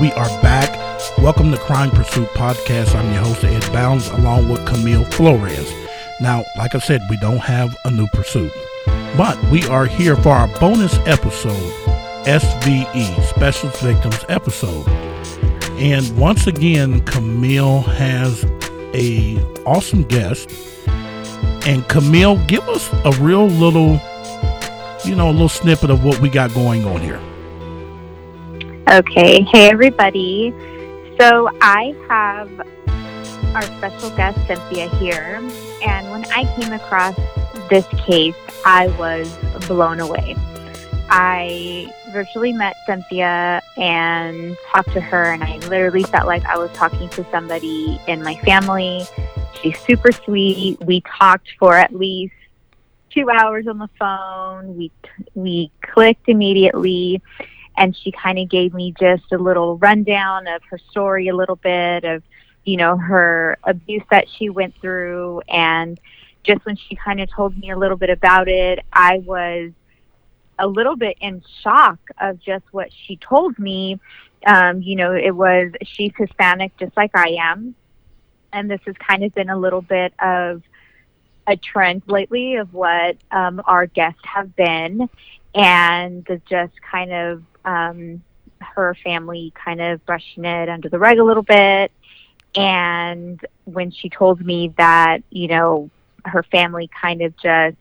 We are back. Welcome to Crime Pursuit Podcast. I'm your host, Ed Bounds, along with Camille Flores. Now, like I said, we don't have a new pursuit, but we are here for our bonus episode, SVE, Special Victims episode. And once again, Camille has a awesome guest. And Camille, give us a real little, you know, a little snippet of what we got going on here. Okay. Hey, everybody. So I have our special guest, Cynthia, here. And when I came across this case, I was blown away. I virtually met Cynthia and talked to her, and I literally felt like I was talking to somebody in my family. She's super sweet. We talked for at least two hours on the phone. We we clicked immediately, and she kind of gave me just a little rundown of her story, a little bit of you know her abuse that she went through, and just when she kind of told me a little bit about it, I was a little bit in shock of just what she told me. Um, you know, it was she's Hispanic just like I am. And this has kind of been a little bit of a trend lately of what um, our guests have been and just kind of um, her family kind of brushing it under the rug a little bit. And when she told me that, you know, her family kind of just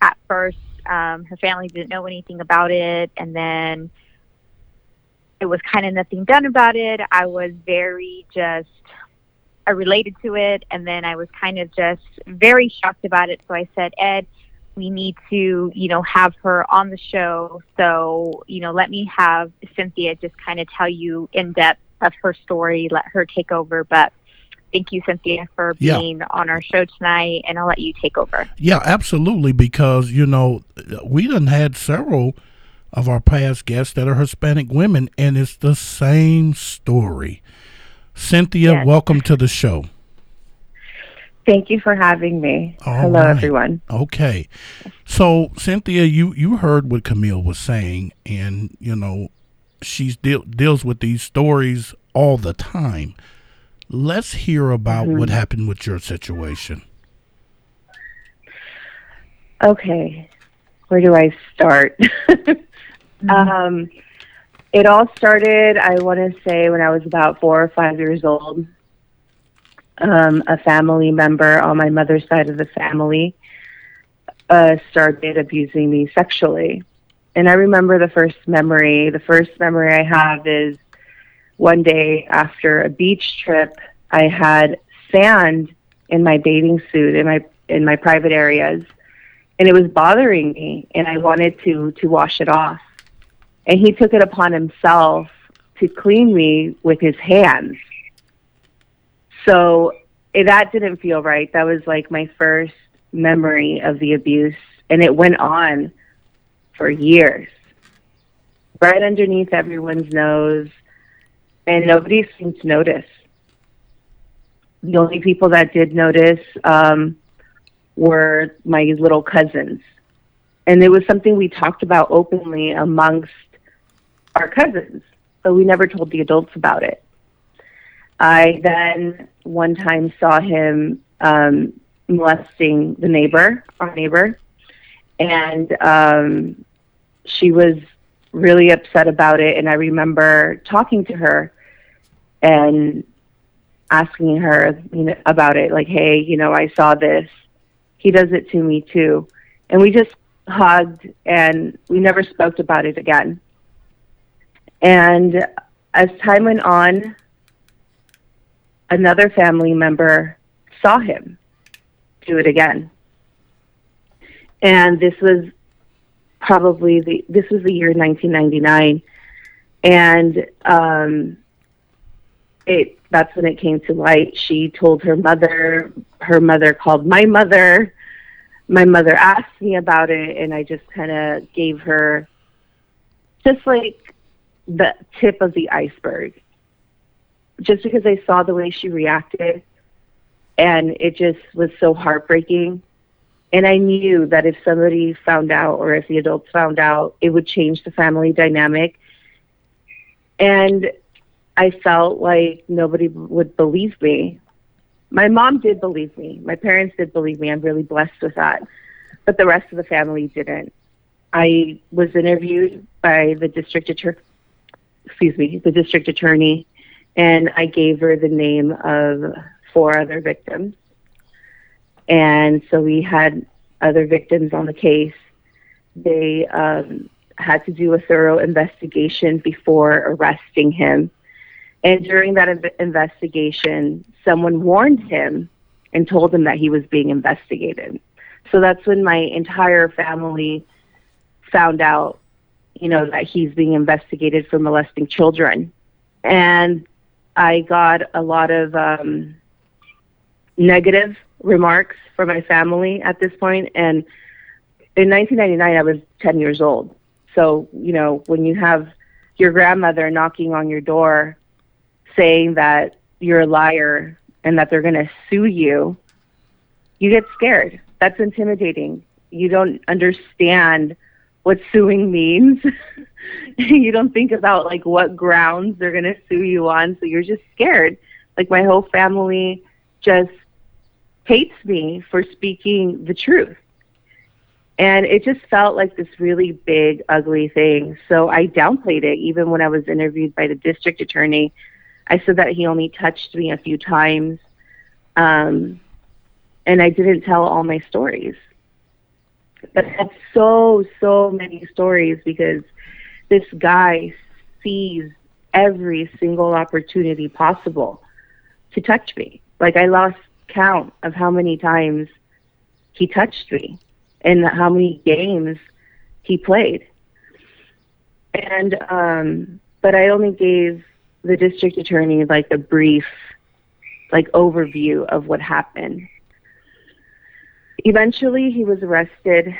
at first um, her family didn't know anything about it, and then it was kind of nothing done about it. I was very just, I related to it, and then I was kind of just very shocked about it. So I said, Ed, we need to, you know, have her on the show. So, you know, let me have Cynthia just kind of tell you in depth of her story, let her take over. But thank you, Cynthia, for being yeah. on our show tonight, and I'll let you take over. Yeah, absolutely, because you know we done had several of our past guests that are Hispanic women, and it's the same story. Cynthia, yes. welcome to the show. Thank you for having me. All Hello, right. everyone. Okay, so Cynthia, you you heard what Camille was saying, and you know she deal, deals with these stories all the time. Let's hear about mm-hmm. what happened with your situation. Okay, where do I start? mm-hmm. um, it all started, I want to say, when I was about four or five years old. Um, a family member on my mother's side of the family uh, started abusing me sexually. And I remember the first memory. The first memory I have is one day after a beach trip, I had sand in my bathing suit in my in my private areas, and it was bothering me, and I wanted to to wash it off. And he took it upon himself to clean me with his hands. So eh, that didn't feel right. That was like my first memory of the abuse, and it went on for years, right underneath everyone's nose and nobody seemed to notice. The only people that did notice um, were my little cousins. And it was something we talked about openly amongst our cousins, but we never told the adults about it. I then one time saw him um, molesting the neighbor, our neighbor, and um, she was really upset about it. And I remember talking to her and asking her you know about it. Like hey you know i saw this. He does it to me too. And we just hugged and we never spoke about it again. And as time went on another family member saw him do it again and this was probably the this was the year 1999 and um it that's when it came to light. She told her mother. Her mother called my mother. My mother asked me about it, and I just kind of gave her just like the tip of the iceberg. Just because I saw the way she reacted, and it just was so heartbreaking. And I knew that if somebody found out, or if the adults found out, it would change the family dynamic And I felt like nobody would believe me. My mom did believe me. My parents did believe me. I'm really blessed with that. But the rest of the family didn't. I was interviewed by the district attorney, excuse me, the district attorney, and I gave her the name of four other victims. And so we had other victims on the case. They um, had to do a thorough investigation before arresting him. And during that inv- investigation, someone warned him and told him that he was being investigated. So that's when my entire family found out, you know, that he's being investigated for molesting children. And I got a lot of um, negative remarks from my family at this point. And in 1999, I was 10 years old. So, you know, when you have your grandmother knocking on your door saying that you're a liar and that they're going to sue you, you get scared. That's intimidating. You don't understand what suing means. you don't think about like what grounds they're going to sue you on, so you're just scared. Like my whole family just hates me for speaking the truth. And it just felt like this really big, ugly thing. So I downplayed it even when I was interviewed by the district attorney. I said that he only touched me a few times. Um, and I didn't tell all my stories. But had so, so many stories because this guy sees every single opportunity possible to touch me. Like I lost count of how many times he touched me and how many games he played. And um but I only gave the district attorney like a brief like overview of what happened. Eventually he was arrested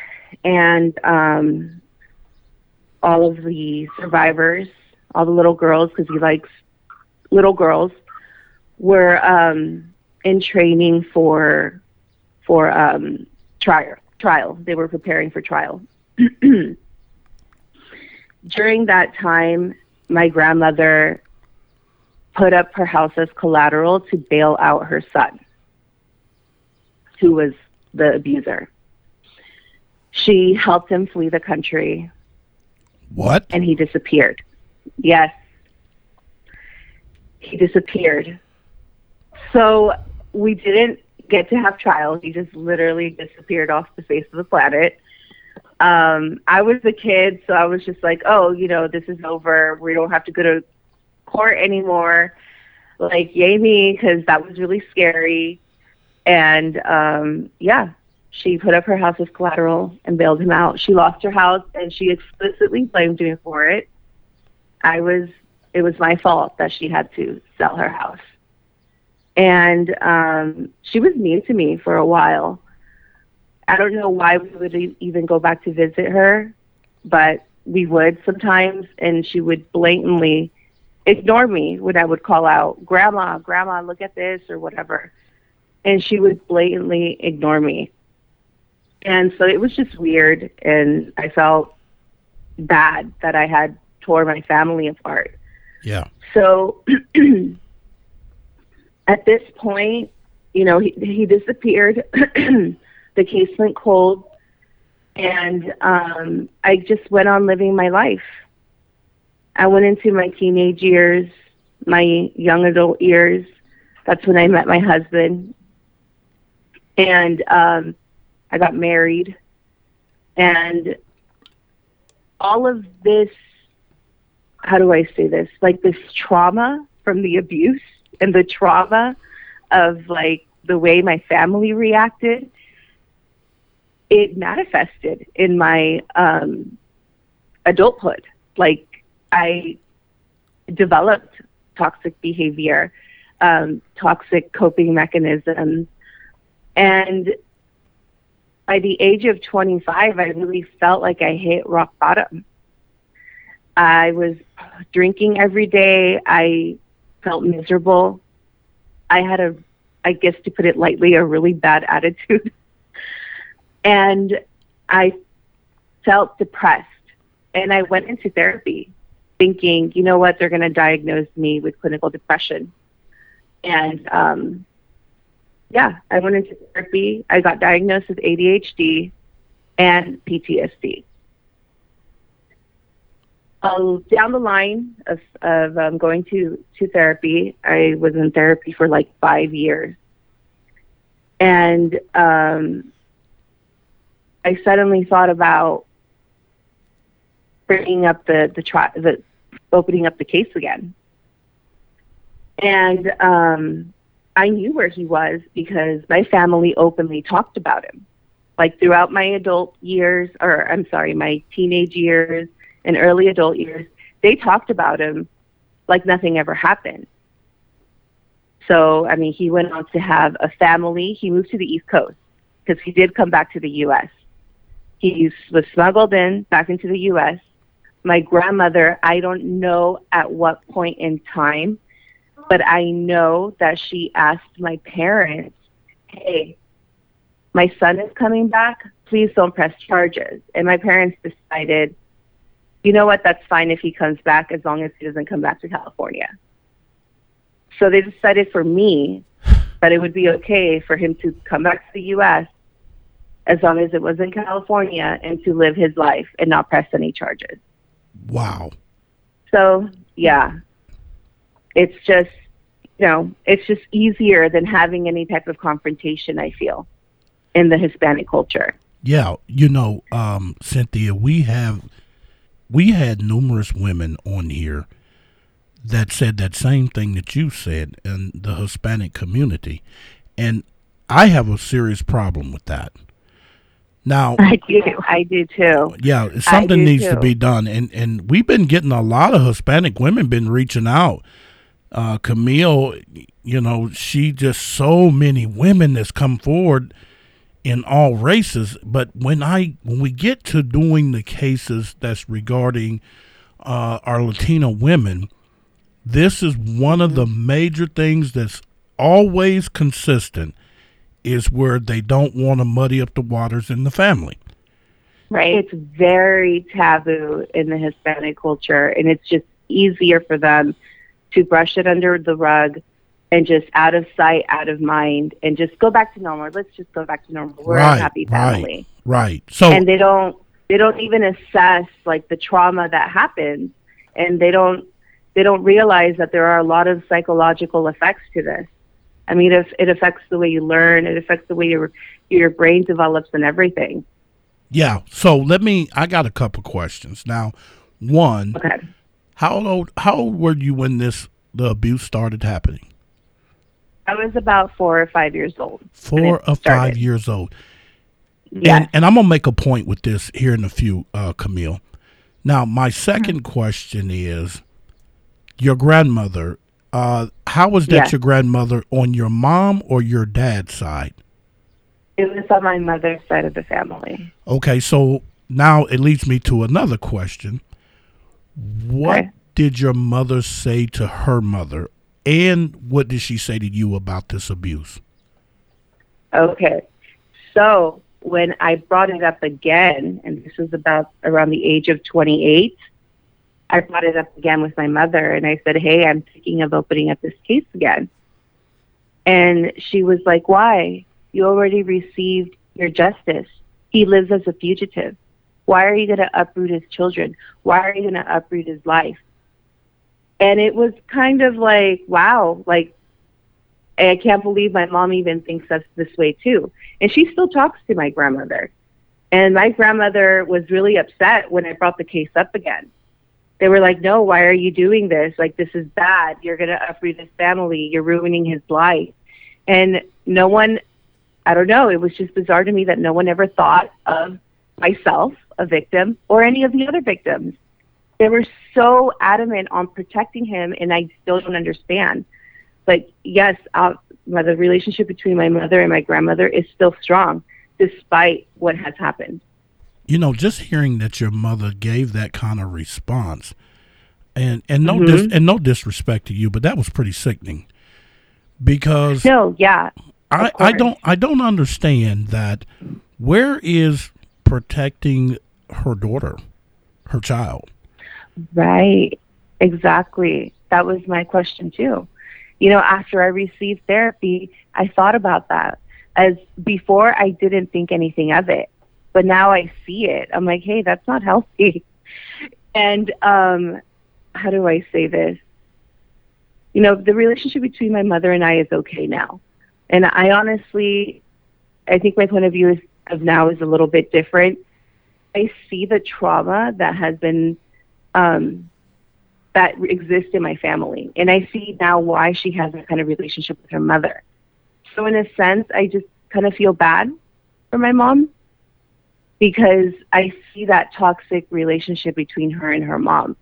and um all of the survivors, all the little girls because he likes little girls were um in training for for um, trial. Trial. They were preparing for trial. During that time, my grandmother put up her house as collateral to bail out her son, who was the abuser. She helped him flee the country. What? And he disappeared. Yes. He disappeared. So we didn't get to have trials. He just literally disappeared off the face of the planet. Um, I was a kid, so I was just like, oh, you know, this is over. We don't have to go to court anymore. Like, yay me, because that was really scary. And um, yeah, she put up her house as collateral and bailed him out. She lost her house, and she explicitly blamed me for it. I was, it was my fault that she had to sell her house and um, she was mean to me for a while. I don't know why we would even go back to visit her, but we would sometimes, and she would blatantly ignore me when I would call out, Grandma, Grandma, look at this, or whatever. And she would blatantly ignore me. And so it was just weird, and I felt bad that I had tore my family apart. Yeah. So at this point, you know, he, he disappeared. the case went cold. And um, I just went on living my life. I went into my teenage years, my young adult years. That's when I met my husband. And um, I got married. And all of this, how do I say this? Like this trauma from the abuse and the trauma of like the way my family reacted, it manifested in my um, adulthood. Like I developed toxic behavior, um, toxic coping mechanisms, and by the age of 25, I really felt like I hit rock bottom. I was drinking every day. I felt miserable. I had a, I guess to put it lightly, a really bad attitude. and I felt depressed. And I went into therapy. thinking, you know what, they're going to diagnose me with clinical depression. And um, yeah, I went into therapy. I got diagnosed with ADHD and PTSD. Uh, down the line of, of um, going to, to therapy, I was in therapy for like five years. And um, I suddenly thought about bringing up the, the, tri- the opening up the case again. And um, I knew where he was because my family openly talked about him. Like throughout my adult years, or I'm sorry, my teenage years and early adult years, they talked about him like nothing ever happened. So, I mean, he went on to have a family. He moved to the East Coast because he did come back to the U.S. He was smuggled in back into the U.S. My grandmother, I don't know at what point in time but I know that she asked my parents, hey, my son is coming back. Please don't press charges. And my parents decided, you know what, that's fine if he comes back as long as he doesn't come back to California. So they decided for me that it would be okay for him to come back to the U.S. as long as it was in California and to live his life and not press any charges. Wow. So, yeah, it's just you know it's just easier than having any type of confrontation i feel in the hispanic culture yeah you know um, cynthia we have we had numerous women on here that said that same thing that you said in the hispanic community and i have a serious problem with that now I do, I do too. Yeah, something needs too. to be done, and and we've been getting a lot of Hispanic women been reaching out uh, Camille, you know, she just so many women that's come forward in all races. But when I when we get to doing the cases that's regarding uh, our Latino women, this is one of the major things that's always consistent is where they don't want to muddy up the waters in the family. Right. It's very taboo in the Hispanic culture, and it's just easier for them to brush it under the rug and just out of sight, out of mind, and just go back to normal. Let's just go back to normal. We're right, a happy family. Right, right. So and they don't they don't even assess like the trauma that happens, and they don't they don't realize that there are a lot of psychological effects to this. I mean, it, it affects the way you learn. It affects the way your your brain develops and everything. Yeah. So let me. I got a couple questions now. One. Okay how old how old were you when this the abuse started happening? I was about four or five years old. Four or five years old. Yeah. And, and, I'm gonna make a point with this here in a few, uh, Camille. Now, my 2nd mm-hmm. question is your grandmother. Uh, how was that yes. your grandmother on your mom or your dad's side? It was on my mother's side of the family. Okay, so now it leads me to another question. What okay. did your mother say to her mother, and what did she say to you about this abuse? Okay, so when I brought it up again, and this was about around the age of 28, I brought it up again with my mother, and I said, "Hey, I'm thinking of opening up this case again." And she was like, "Why? You already received your justice. He lives as a fugitive." Why are you going to uproot his children? Why are you going to uproot his life? And it was kind of like, wow, like, I can't believe my mom even thinks us this way too. And she still talks to my grandmother. And my grandmother was really upset when I brought the case up again. They were like, no, why are you doing this? Like, this is bad. You're going to uproot his family. You're ruining his life. And no one, I don't know, it was just bizarre to me that no one ever thought of myself a victim or any of the other victims. They were so adamant on protecting him, and I still don't understand. But yes, uh, the relationship between my mother and my grandmother is still strong, despite what has happened. You know, just hearing that your mother gave that kind of response, and and no mm-hmm. dis, and no disrespect to you, but that was pretty sickening. Because no, yeah, I I don't I don't understand that. Where is protecting her daughter, her child. Right. Exactly. That was my question too. You know, after I received therapy, I thought about that. As before, I didn't think anything of it, but now I see it. I'm like, hey, that's not healthy. And um, how do I say this? You know, the relationship between my mother and I is okay now. And I honestly, I think my point of view is, of now is a little bit different. I see the trauma that has been um, that exists in my family, and I see now why she has that kind of relationship with her mother. So in a sense, I just kind of feel bad for my mom because I see that toxic relationship between her and her mom.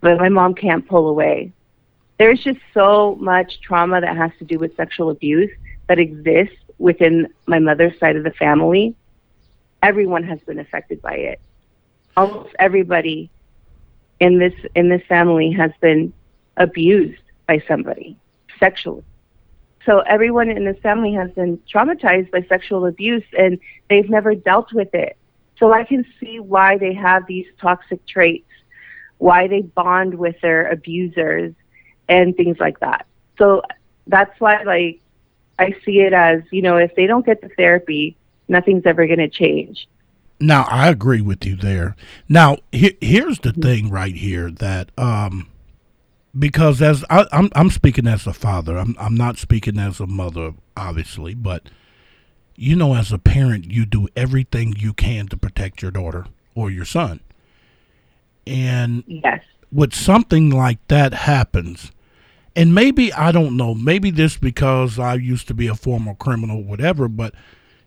But my mom can't pull away. There's just so much trauma that has to do with sexual abuse that exists within my mother's side of the family. Everyone has been affected by it. Almost everybody in this in this family has been abused by somebody sexually. So everyone in this family has been traumatized by sexual abuse and they've never dealt with it. So I can see why they have these toxic traits, why they bond with their abusers and things like that. So that's why like I see it as, you know, if they don't get the therapy, nothing's ever going to change. Now, I agree with you there. Now, he- here's the thing right here that um because as I, I'm I'm speaking as a father, I'm I'm not speaking as a mother, obviously, but you know, as a parent, you do everything you can to protect your daughter or your son. And Yes. when something like that happens, and maybe I don't know, maybe this because I used to be a former criminal, whatever, but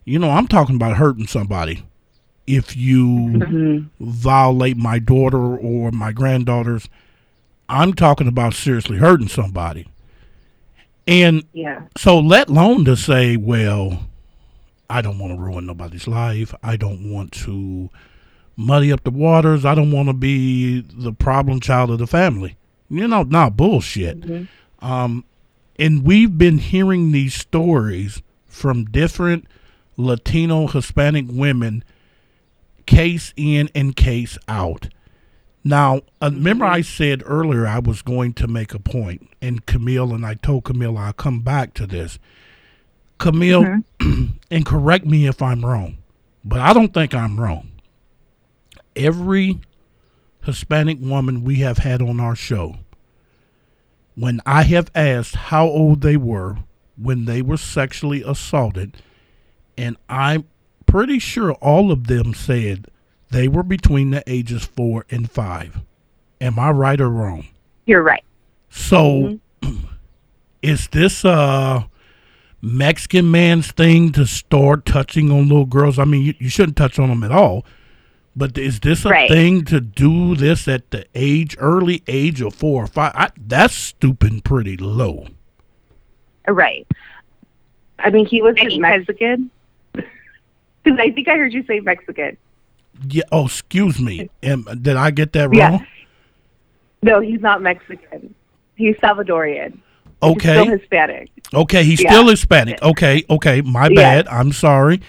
you know, I'm talking about hurting somebody. If you hmm violate my daughter or my granddaughters, I'm talking about seriously hurting somebody. And Yeah. so, let alone to say, well, I don't want to ruin nobody's life. I don't want to muddy up the waters. I don't want to be the problem child of the family. You know, not bullshit. Mhm. Um, and we've been hearing these stories from different Latino, Hispanic women, case in and case out. Now, uh, remember I said earlier I was going to make a point, and Camille and I told Camille I'll come back to this. Camille, and correct me if I'm wrong, but I don't think I'm wrong. Every Hispanic woman we have had on our show, when I have asked how old they were when they were sexually assaulted, and I'm pretty sure all of them said they were between the ages four and five. Am I right or wrong? You're right. So, mm-hmm. is this a Mexican man's thing to start touching on little girls? I mean, you, you shouldn't touch on them at all. But is this a Right. thing to do this at the age, early age of four or five? I, that's stupid, pretty low. Right. I mean, he wasn't Because- Mexican. Because I think I heard you say Mexican. Yeah. Oh, excuse me. Am, did I get that wrong? Yeah. No, he's not Mexican. He's Salvadorian. Okay. He's still Hispanic. Okay. He's Yeah. still Hispanic. Okay. Okay. My Yeah. bad. I'm sorry.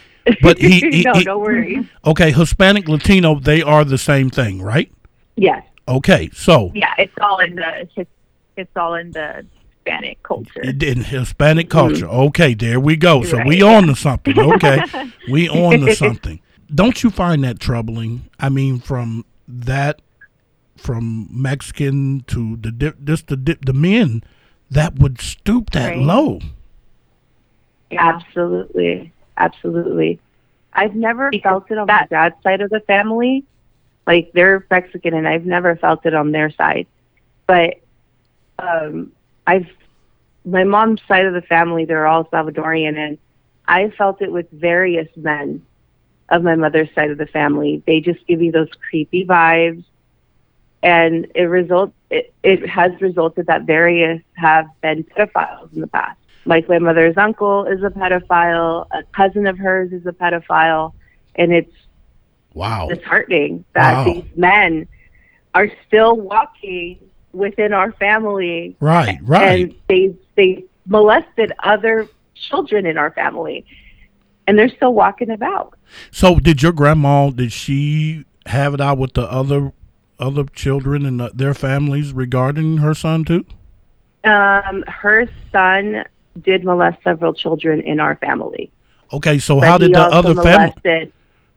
But he, he, no, he- don't worry. okay. Hispanic, Latino, they are the same thing, right? Yes. Okay. So Yeah, it's all in the it's all in the Hispanic culture. in Hispanic culture. Okay, there we go. So we on to something. Okay, we on to something. Don't you find that troubling? I mean, from that, from Mexican to the just the di- the men that would stoop that Right. low. Absolutely. Absolutely. I've never felt it on that- my dad's side of the family. Like they're Mexican and I've never felt it on their side. But um I've my mom's side of the family, they're all Salvadorian and I felt it with various men of my mother's side of the family. They just give you those creepy vibes and it result it, it has resulted that various have been pedophiles in the past. Like my mother's uncle is a pedophile, a cousin of hers is a pedophile, and it's Wow. disheartening that Wow. these men are still walking within our family Right. Right. and they they molested other children in our family and they're still walking about. So did your grandma? Did she have it out with the other other children and uh, their families regarding her son too? Um, her son did molest several children in our family. Okay, so how did the other family?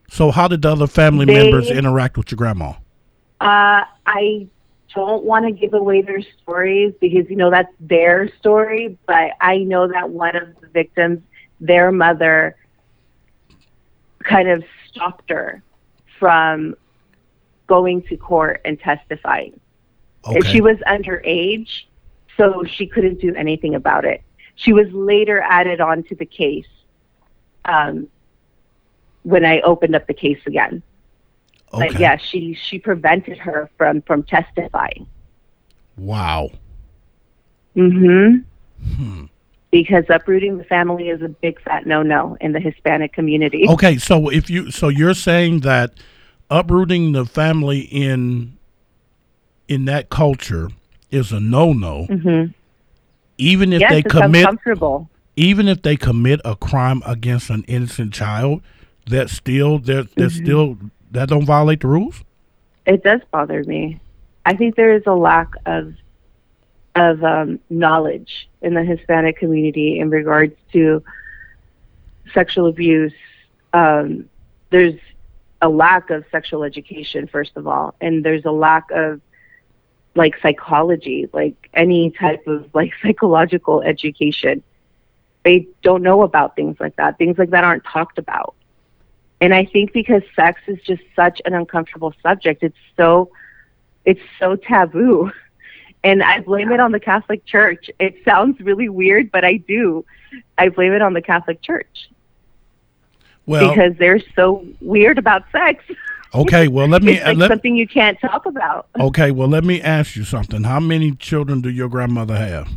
So how did the other family They- members interact with your grandma? Uh, I don't want to give away their stories because you know that's their story, but I know that one of the victims, their mother, kind of stopped her from going to court and testifying. And Okay. She was underage, so she couldn't do anything about it. She was later added on to the case um, when I opened up the case again. Okay. But yeah, she she prevented her from from testifying. Wow. Mm-hmm. Hmm. Because uprooting the family is a big fat no no in the Hispanic community. Okay, so if you so you're saying that uprooting the family in in that culture is a no no, Mm-hmm. even if yes, they commit uncomfortable. even if they commit a crime against an innocent child, that still that Mm-hmm. still that don't violate the rules. It does bother me. I think there is a lack of of um, knowledge in the Hispanic community in regards to sexual abuse. Um, there's a lack of sexual education, first of all, and there's a lack of like psychology, like any type of like psychological education. They don't know about things like that. Things like that aren't talked about. And I think because sex is just such an uncomfortable subject, it's so it's so taboo. And I blame it on the Catholic Church. It sounds really weird, but I do. I blame it on the Catholic Church Well, because they're so weird about sex. okay. Well, let me it's like let, something you can't talk about. okay. Well, let me ask you something. How many children do your grandmother have?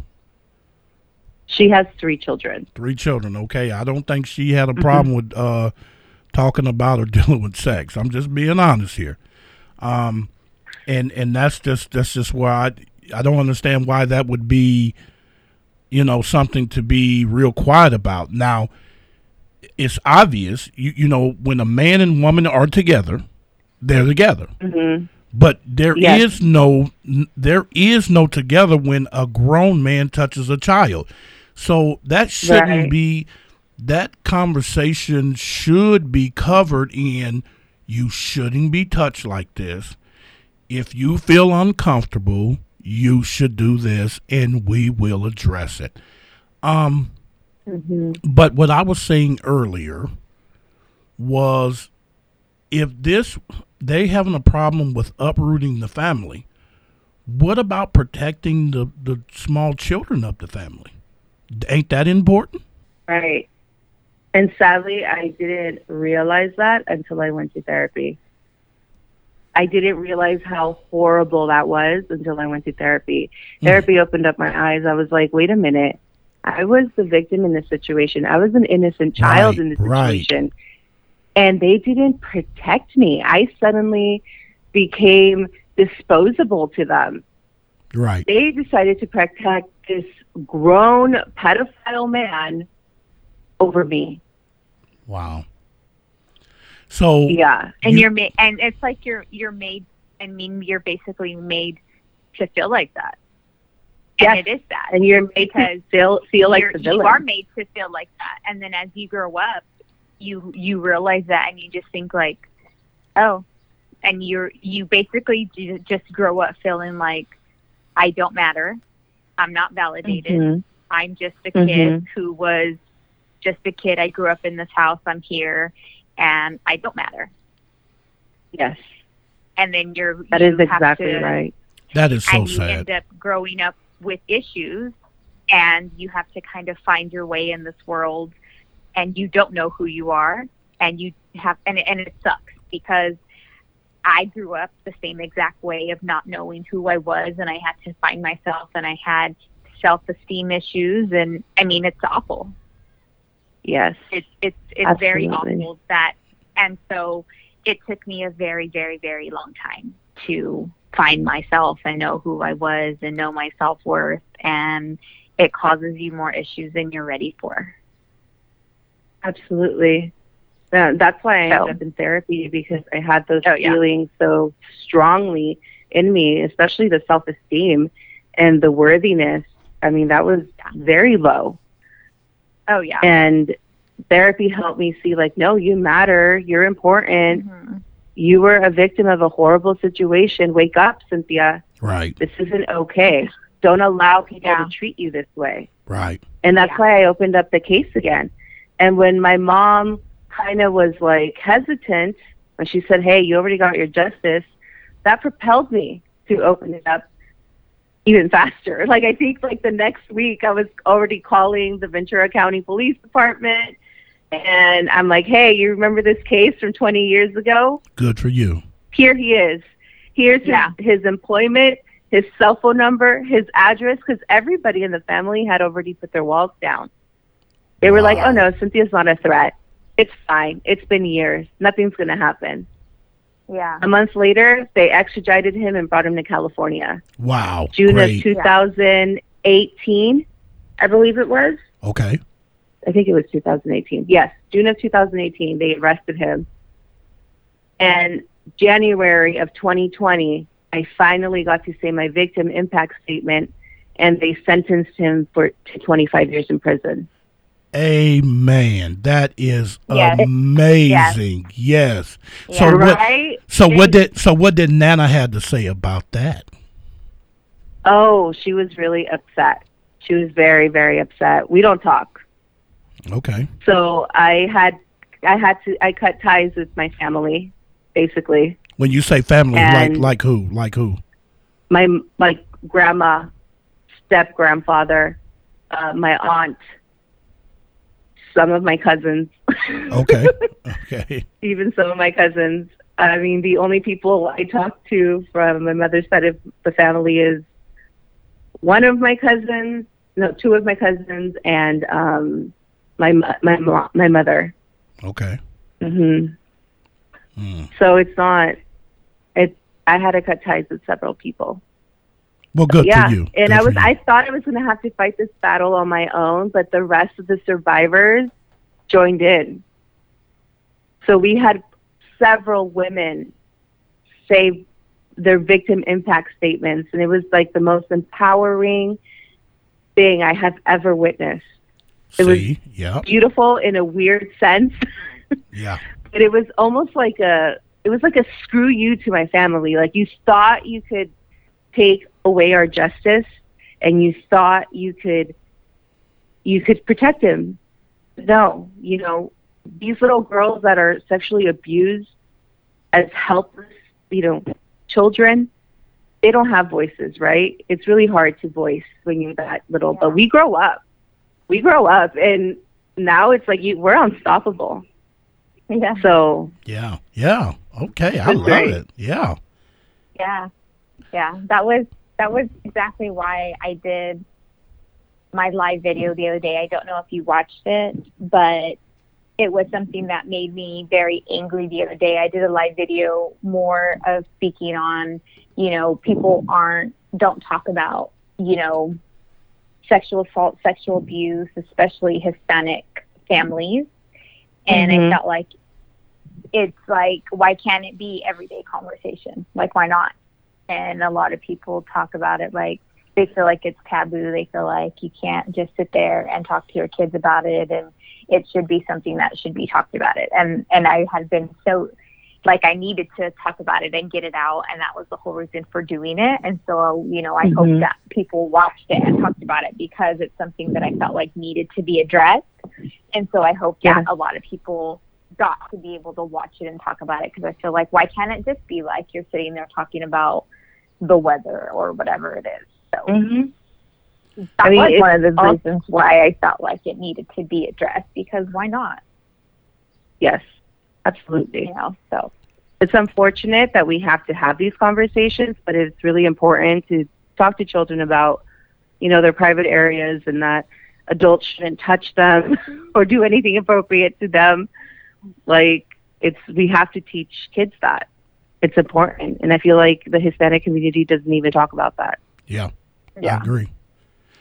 She has three children. Three children. Okay, I don't think she had a problem with uh, talking about or dealing with sex. I'm just being honest here, um, and and that's just that's just where I I don't understand why that would be, you know, something to be real quiet about. Now, it's obvious, you you know, when a man and woman are together, they're together. hmm But there is Yes. no there is no together when a grown man touches a child. So that shouldn't Right. be that conversation should be covered in you shouldn't be touched like this. If you feel uncomfortable, you should do this and we will address it. Um hmm but what I was saying earlier was if this they having a problem with uprooting the family, what about protecting the, the small children of the family? Ain't that important? Right. And sadly, I didn't realize that until I went to therapy. I didn't realize how horrible that was until I went to therapy. Mm. Therapy opened up my eyes. I was like, wait a minute. I was the victim in this situation. I was an innocent child Right, in this situation. right. situation. And they didn't protect me. I suddenly became disposable to them Right. they decided to protect this grown pedophile man over me. Wow. So Yeah. and You- are made and it's like you're you're made i mean you're basically made to feel like that and Yes. it is that And you're made to feel feel like you're, you are made to feel like that and then as you grow up you you realize that and you just think like oh and you're you basically ju- just grow up feeling like i don't matter i'm not validated Mhm. i'm just a Mhm. kid who was just a kid i grew up in this house i'm here and i don't matter Yes. and then you're That you is exactly to- right. that is so sad. and you end up growing up with issues and you have to kind of find your way in this world and you don't know who you are and you have and, and it sucks because I grew up the same exact way of not knowing who I was and I had to find myself and I had self-esteem issues and I mean it's awful Yes. it's it's it's very awful that and so it took me a very very very long time to find myself and know who I was and know my self-worth and it causes you more issues than you're ready for. Absolutely. Yeah, that's why I So- ended up in therapy because I had those Oh, yeah. feelings so strongly in me, especially the self esteem and the worthiness. I mean, that was very low. Oh yeah. And therapy helped me see, like, no, you matter. You're important. Mhm. You were a victim of a horrible situation. Wake up, Cynthia. Right. This isn't okay. Don't allow people Yeah. to treat you this way. Right. And that's Yeah. why I opened up the case again. And when my mom kind of was like hesitant, when she said, Hey, you already got your justice, that propelled me to open it up even faster. Like, I think like the next week, I was already calling the Ventura County Police Department. And I'm like, Hey, you remember this case from 20 years ago? Good for you. Here he is. Here's Yeah. his, his employment, his cell phone number, his address, because everybody in the family had already put their walls down. They were like, oh no, Cynthia's not a threat. It's fine. It's been years. Nothing's going to happen. Yeah. A month later, they extradited him and brought him to California. Wow. June Great. of 2018, I believe it was. Okay. I think it was 2018. Yes, June of 2018, they arrested him. And January of 2020, I finally got to say my victim impact statement, and they sentenced him for to 25 years in prison. Amen. That is Yes. amazing. Yes. So Yeah. what? right? So what did? So what did Nana had to say about that? Oh, she was really upset. She was very, very upset. We don't talk. Okay. So I had, I had to, I cut ties with my family, basically. When you say family, like And- like who? Like who? my my grandma, step grandfather, uh, my aunt, some of my cousins, Okay. okay. even some of my cousins. I mean, the only people I talk to from my mother's side of the family is one of my cousins, no, two of my cousins, and um, my my my mother. Okay. hmm Mm. So it's not. It. I had to cut ties with several people. Well, good yeah, for you. and Good I was I thought I was going to have to fight this battle on my own, but the rest of the survivors joined in. So we had several women say their victim impact statements, and it was like the most empowering thing I have ever witnessed. it was- See. Yeah. Beautiful in a weird sense, Yeah. but it was almost like a it was like a screw you to my family. Like you thought you could take away our justice and you thought you could you could protect him. No, you know, these little girls that are sexually abused as helpless, you know, children, they don't have voices, right? It's really hard to voice when you're that little, Yeah. but we grow up. We grow up and now it's like you, we're unstoppable. Yeah. So Yeah. Yeah. Okay. I love great. it. Yeah. Yeah. Yeah. That was that was exactly why I did my live video the other day. I don't know if you watched it, but it was something that made me very angry the other day. I did a live video more of speaking on, you know, people aren't don't talk about, you know, sexual assault, sexual abuse, especially Hispanic families. And I Mhm. felt like it's like why can't it be everyday conversation? Like why not? And a lot of people talk about it like they feel like it's taboo. They feel like you can't just sit there and talk to your kids about it and it should be something that should be talked about it. And and I had been so like I needed to talk about it and get it out and that was the whole reason for doing it. And so, you know, I Mhm. hope that people watched it and talked about it because it's something that I felt like needed to be addressed. And so I hope that Yeah. a lot of people got to be able to watch it and talk about it because I feel like why can't it just be like you're sitting there talking about the weather or whatever it is. So Mhm. that I mean, was one of the all- reasons why I felt like it needed to be addressed because why not? yes, absolutely. You know, so it's unfortunate that we have to have these conversations, but it's really important to talk to children about, you know, their private areas and that adults shouldn't touch them or do anything appropriate to them. Like it's we have to teach kids that. It's important. And I feel like the Hispanic community doesn't even talk about that. Yeah. Yeah. I agree.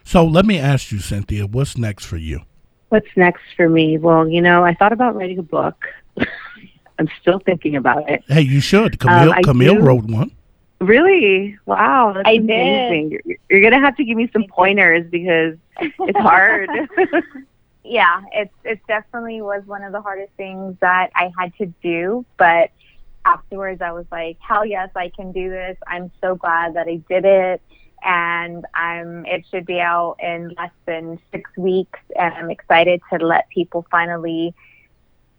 So let me ask you, Cynthia, what's next for you? What's next for me? Well, you know, I thought about writing a book. I'm still thinking about it. Hey, you should. Camille, Um, Camille do- wrote one. Really? Wow, that's I did. amazing. You're, you're gonna have to give me some pointers because it's hard. yeah, it's it definitely was one of the hardest things that I had to do, but afterwards I was like, hell yes, I can do this. I'm so glad that I did it. And I'm it should be out in less than six weeks and I'm excited to let people finally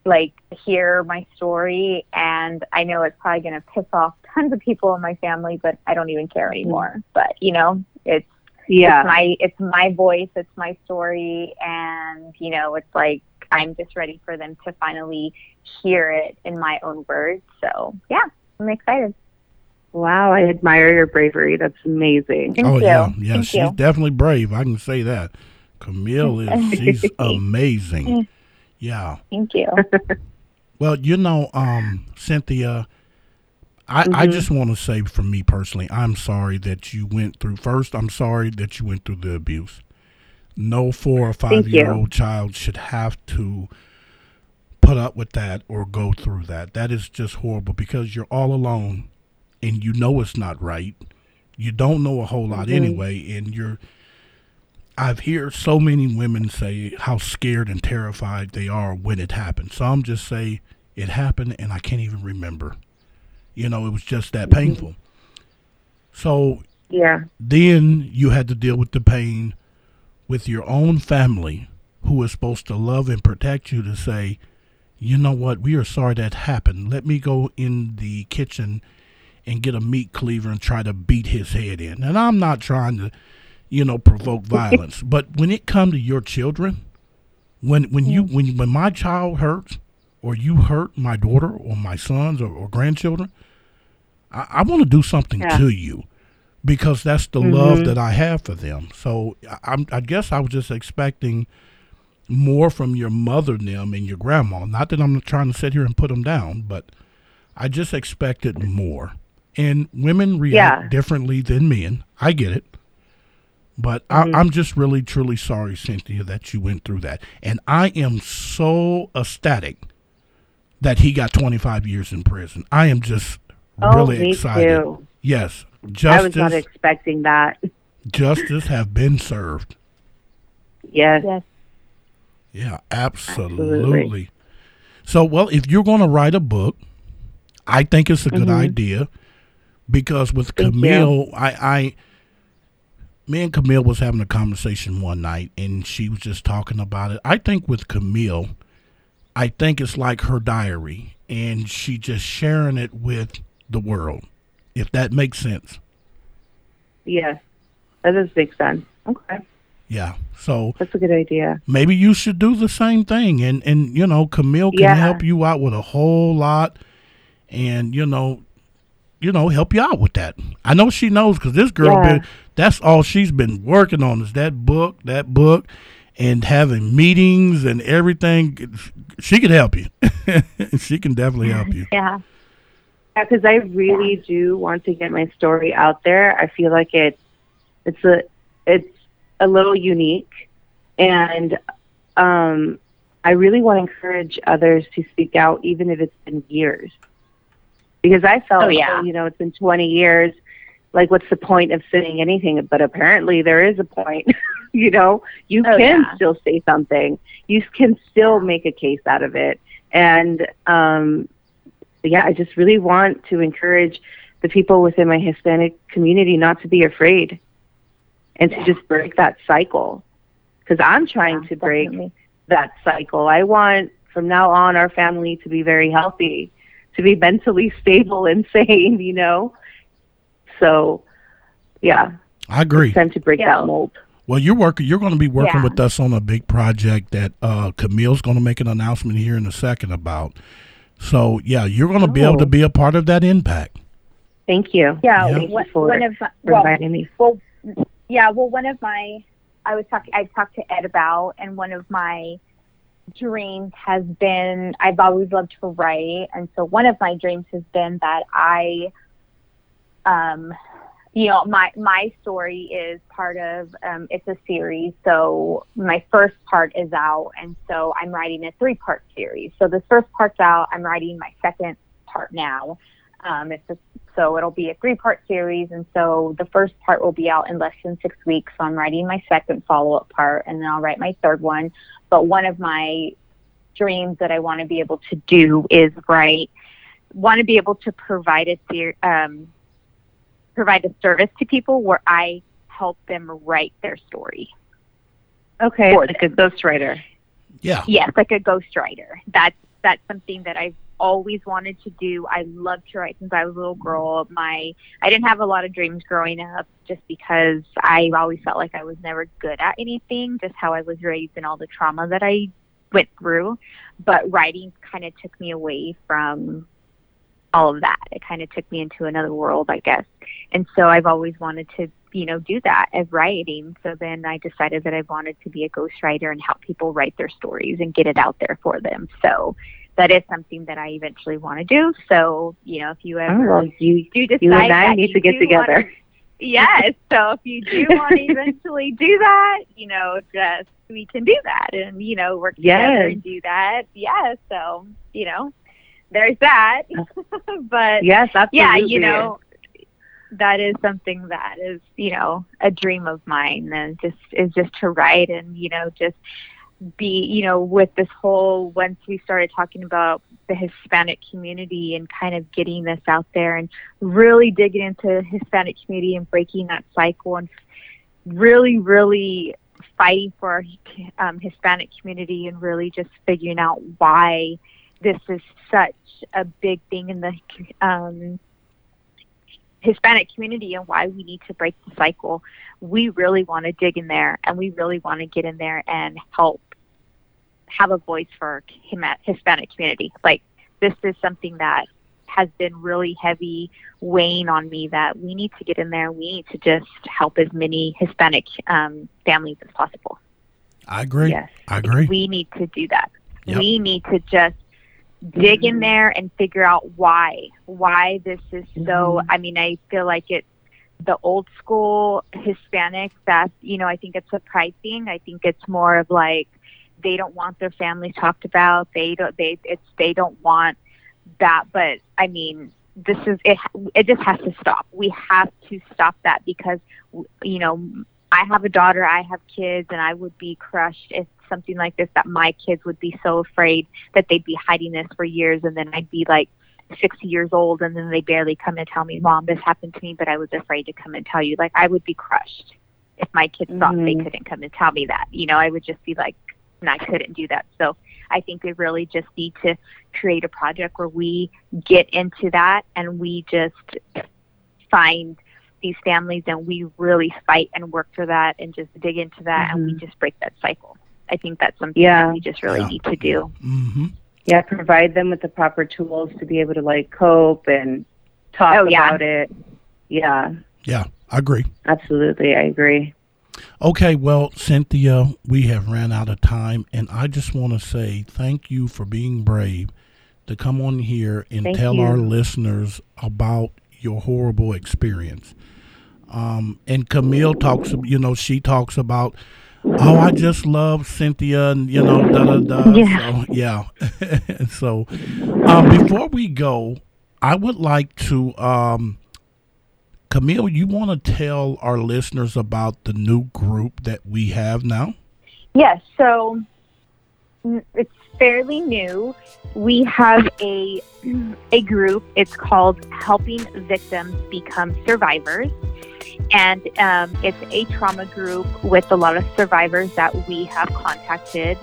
like hear my story and I know it's probably gonna piss off tons of people in my family, but I don't even care anymore. But you know, it's yeah. it's my it's my voice it's my story and you know it's like i'm just ready for them to finally hear it in my own words so yeah i'm excited Wow, I admire your bravery. That's amazing. Thank oh you. yeah, yeah. Thank she's you. definitely brave. I can say that. Camille is she's amazing. Yeah. thank you Well, you know, um, Cynthia, I, I Mhm. just want to say for me personally, I'm sorry that you went through. First, I'm sorry that you went through the abuse. No four or five year old child should have to put up with that or go through that. That is just horrible because you're all alone and you know it's not right. You don't know a whole lot Mhm. anyway, and you're. I've heard so many women say how scared and terrified they are when it happened. Some just say it happened and I can't even remember. You know, it was just that Mhm. painful. So Yeah. then you had to deal with the pain with your own family who is supposed to love and protect you to say, you know what, we are sorry that happened. Let me go in the kitchen and get a meat cleaver and try to beat his head in. And I'm not trying to, you know, provoke violence, but when it come to your children, when when you when when my child hurts or you hurt my daughter or my sons or, or grandchildren, I, I want to do something Yeah. to you because that's the love Mhm. that I have for them. So I, I'm, guess I was just expecting more from your mother them and your grandma. Not that I'm trying to sit here and put them down, but I just expected more. And women react Yeah. differently than men. I get it. But Mhm. I, I'm just really, truly sorry, Cynthia, that you went through that. And I am so ecstatic that he got 25 years in prison. I am just Oh, really me excited. too. Yes, justice. I was justice, not expecting that. justice have been served. Yes. yes Yeah, absolutely. Absolutely. So, well, if you're going to write a book, I think it's a good Mhm. idea because with Thank you. Camille, I, I, me and Camille was having a conversation one night, and she was just talking about it. I think with Camille, I think it's like her diary, and she just sharing it with the world. If that makes sense, Yes. That does make sense. Okay. yeah. So That's a good idea. maybe you should do the same thing and and you know camille can Yeah. help you out with a whole lot and you know you know help you out with that i know she knows because this girl Yeah. been that's all she's been working on is that book that book and having meetings and everything she could help you she can definitely help you yeah Yeah, because I really do want to get my story out there. I feel like it, it's a, it's a little unique, and um, I really want to encourage others to speak out, even if it's been years. Because I felt, Oh, yeah. you know, it's been 20 years. Like, what's the point of saying anything? But apparently, there is a point. you know, you Oh, can yeah. still say something. You can still make a case out of it, and um, yeah, I just really want to encourage the people within my Hispanic community not to be afraid and to just break that cycle. Because I'm trying Yeah, to break definitely. that cycle. I want from now on our family to be very healthy, to be mentally stable and sane, you know? So, yeah, i agree it's time to break Yeah. that mold. well you're working you're going to be working Yeah. with us on a big project that uh camille's going to make an announcement here in a second about so yeah you're going to be able to Oh. be a part of that impact Thank you. yeah, Yeah. Thank you one, for, one of my, for well, inviting me. well yeah well one of my i was talking i talked to ed about and one of my dreams has been i've always loved to write and so one of my dreams has been that i um you know, my my story is part of um, it's a series. So my first part is out, and so I'm writing a three part series. So the first part's out. I'm writing my second part now. Um, it's so it'll be a three part series, and so the first part will be out in less than six weeks. So I'm writing my second follow up part, and then I'll write my third one. But one of my dreams that I want to be able to do is write, want to be able to provide a ser- um, provide a service to people where I help them write their story. Okay, like them. a ghostwriter. Yeah. Yes, like a ghostwriter. That's that's something that I've always wanted to do. I love to write since I was a little girl. My I didn't have a lot of dreams growing up just because I always felt like I was never good at anything, just how I was raised and all the trauma that I went through. But writing kind of took me away from all of that. It kind of took me into another world, I guess. And so I've always wanted to, you know, do that as writing. So then I decided that I wanted to be a ghostwriter and help people write their stories and get it out there for them. So that is something that I eventually want to do. So, you know, if you ever oh, well, you, do decide you and I need to get together. Wanna, yes. So if you do want to eventually do that, you know, just we can do that and, you know, work together yes. and do that. Yeah. So, you know, there's that. but yes, absolutely. yeah, you know, that is something that is, you know, a dream of mine and just is just to write and, you know, just be, you know, with this whole once we started talking about the Hispanic community and kind of getting this out there and really digging into Hispanic community and breaking that cycle and really, really fighting for our um, Hispanic community and really just figuring out why this is such a big thing in the um, Hispanic community and why we need to break the cycle. We really want to dig in there and we really want to get in there and help have a voice for Hispanic community. Like this is something that has been really heavy weighing on me that we need to get in there. We need to just help as many Hispanic um, families as possible. I agree. Yes. I agree. We need to do that. Yep. We need to just dig in there and figure out why why this is so Mm-hmm. i mean i feel like it's the old school hispanics that you know i think it's surprising i think it's more of like they don't want their family talked about. They don't they it's they don't want that. But i mean this is it it just has to stop. We have to stop that because you know i have a daughter i have kids and i would be crushed if something like this that my kids would be so afraid that they'd be hiding this for years and then I'd be like 60 years old and then they barely come and tell me, Mom, this happened to me, but I was afraid to come and tell you. Like I would be crushed if my kids mm-hmm. thought they couldn't come and tell me that. You know, I would just be like, and I couldn't do that. So I think we really just need to create a project where we get into that and we just find these families and we really fight and work for that and just dig into that mm-hmm. and we just break that cycle. I think that's something yeah. that we just really yeah. need to do. Mm-hmm. Yeah, provide them with the proper tools to be able to like cope and talk oh, yeah. about it. Yeah. Yeah, I agree. Absolutely, I agree. Okay, well, Cynthia, we have ran out of time, and I just want to say thank you for being brave to come on here and thank tell you. our listeners about your horrible experience. Um, and Camille talks, you know, she talks about oh, I just love Cynthia, and you know, da da da. Yeah. So, yeah. so, um, before we go, I would like to, um, Camille, you want to tell our listeners about the new group that we have now? Yes. So it's fairly new. We have a a group. It's called Helping Victims Become Survivors and um, it's a trauma group with a lot of survivors that we have contacted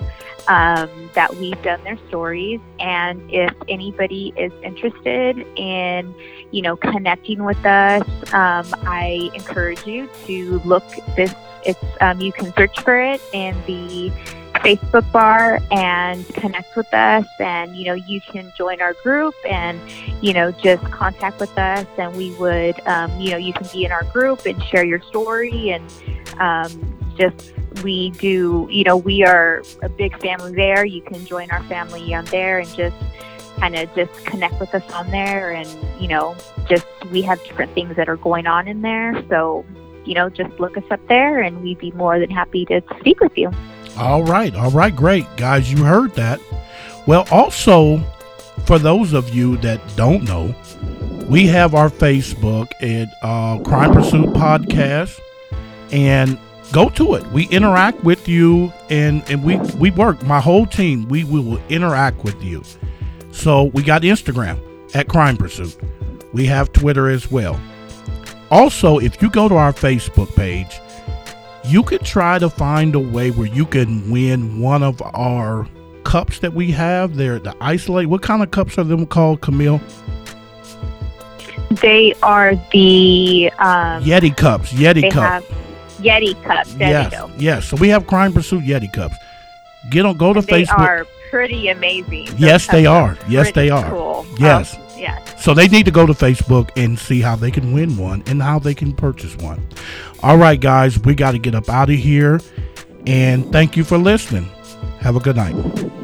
um, that we've done their stories and if anybody is interested in you know connecting with us um, i encourage you to look this it's um, you can search for it in the Facebook bar and connect with us. And, you know, you can join our group and, you know, just contact with us. And we would, um, you know, you can be in our group and share your story. And um, just, we do, you know, we are a big family there. You can join our family on there and just kind of just connect with us on there. And, you know, just we have different things that are going on in there. So, you know, just look us up there and we'd be more than happy to speak with you. All right. All right. Great. Guys, you heard that. Well, also, for those of you that don't know, we have our Facebook at uh, Crime Pursuit Podcast, and go to it. We interact with you, and and we we work. My whole team, we, we will interact with you. So we got Instagram at Crime Pursuit. We have Twitter as well. Also, if you go to our Facebook page, you could try to find a way where you can win one of our cups that we have. They're the isolate. What kind of cups are them called, Camille? They are the um, Yeti cups. Yeti have Yeti cups. There yes, you go. yes. So we have Crime Pursuit Yeti cups. Get on. Go to They Facebook. are pretty amazing. Yes, they are. Yes, they are. Cool. Yes. Um, yes. So they need to go to Facebook and see how they can win one and how they can purchase one. All right, guys, we got to get up out of here. And thank you for listening. Have a good night.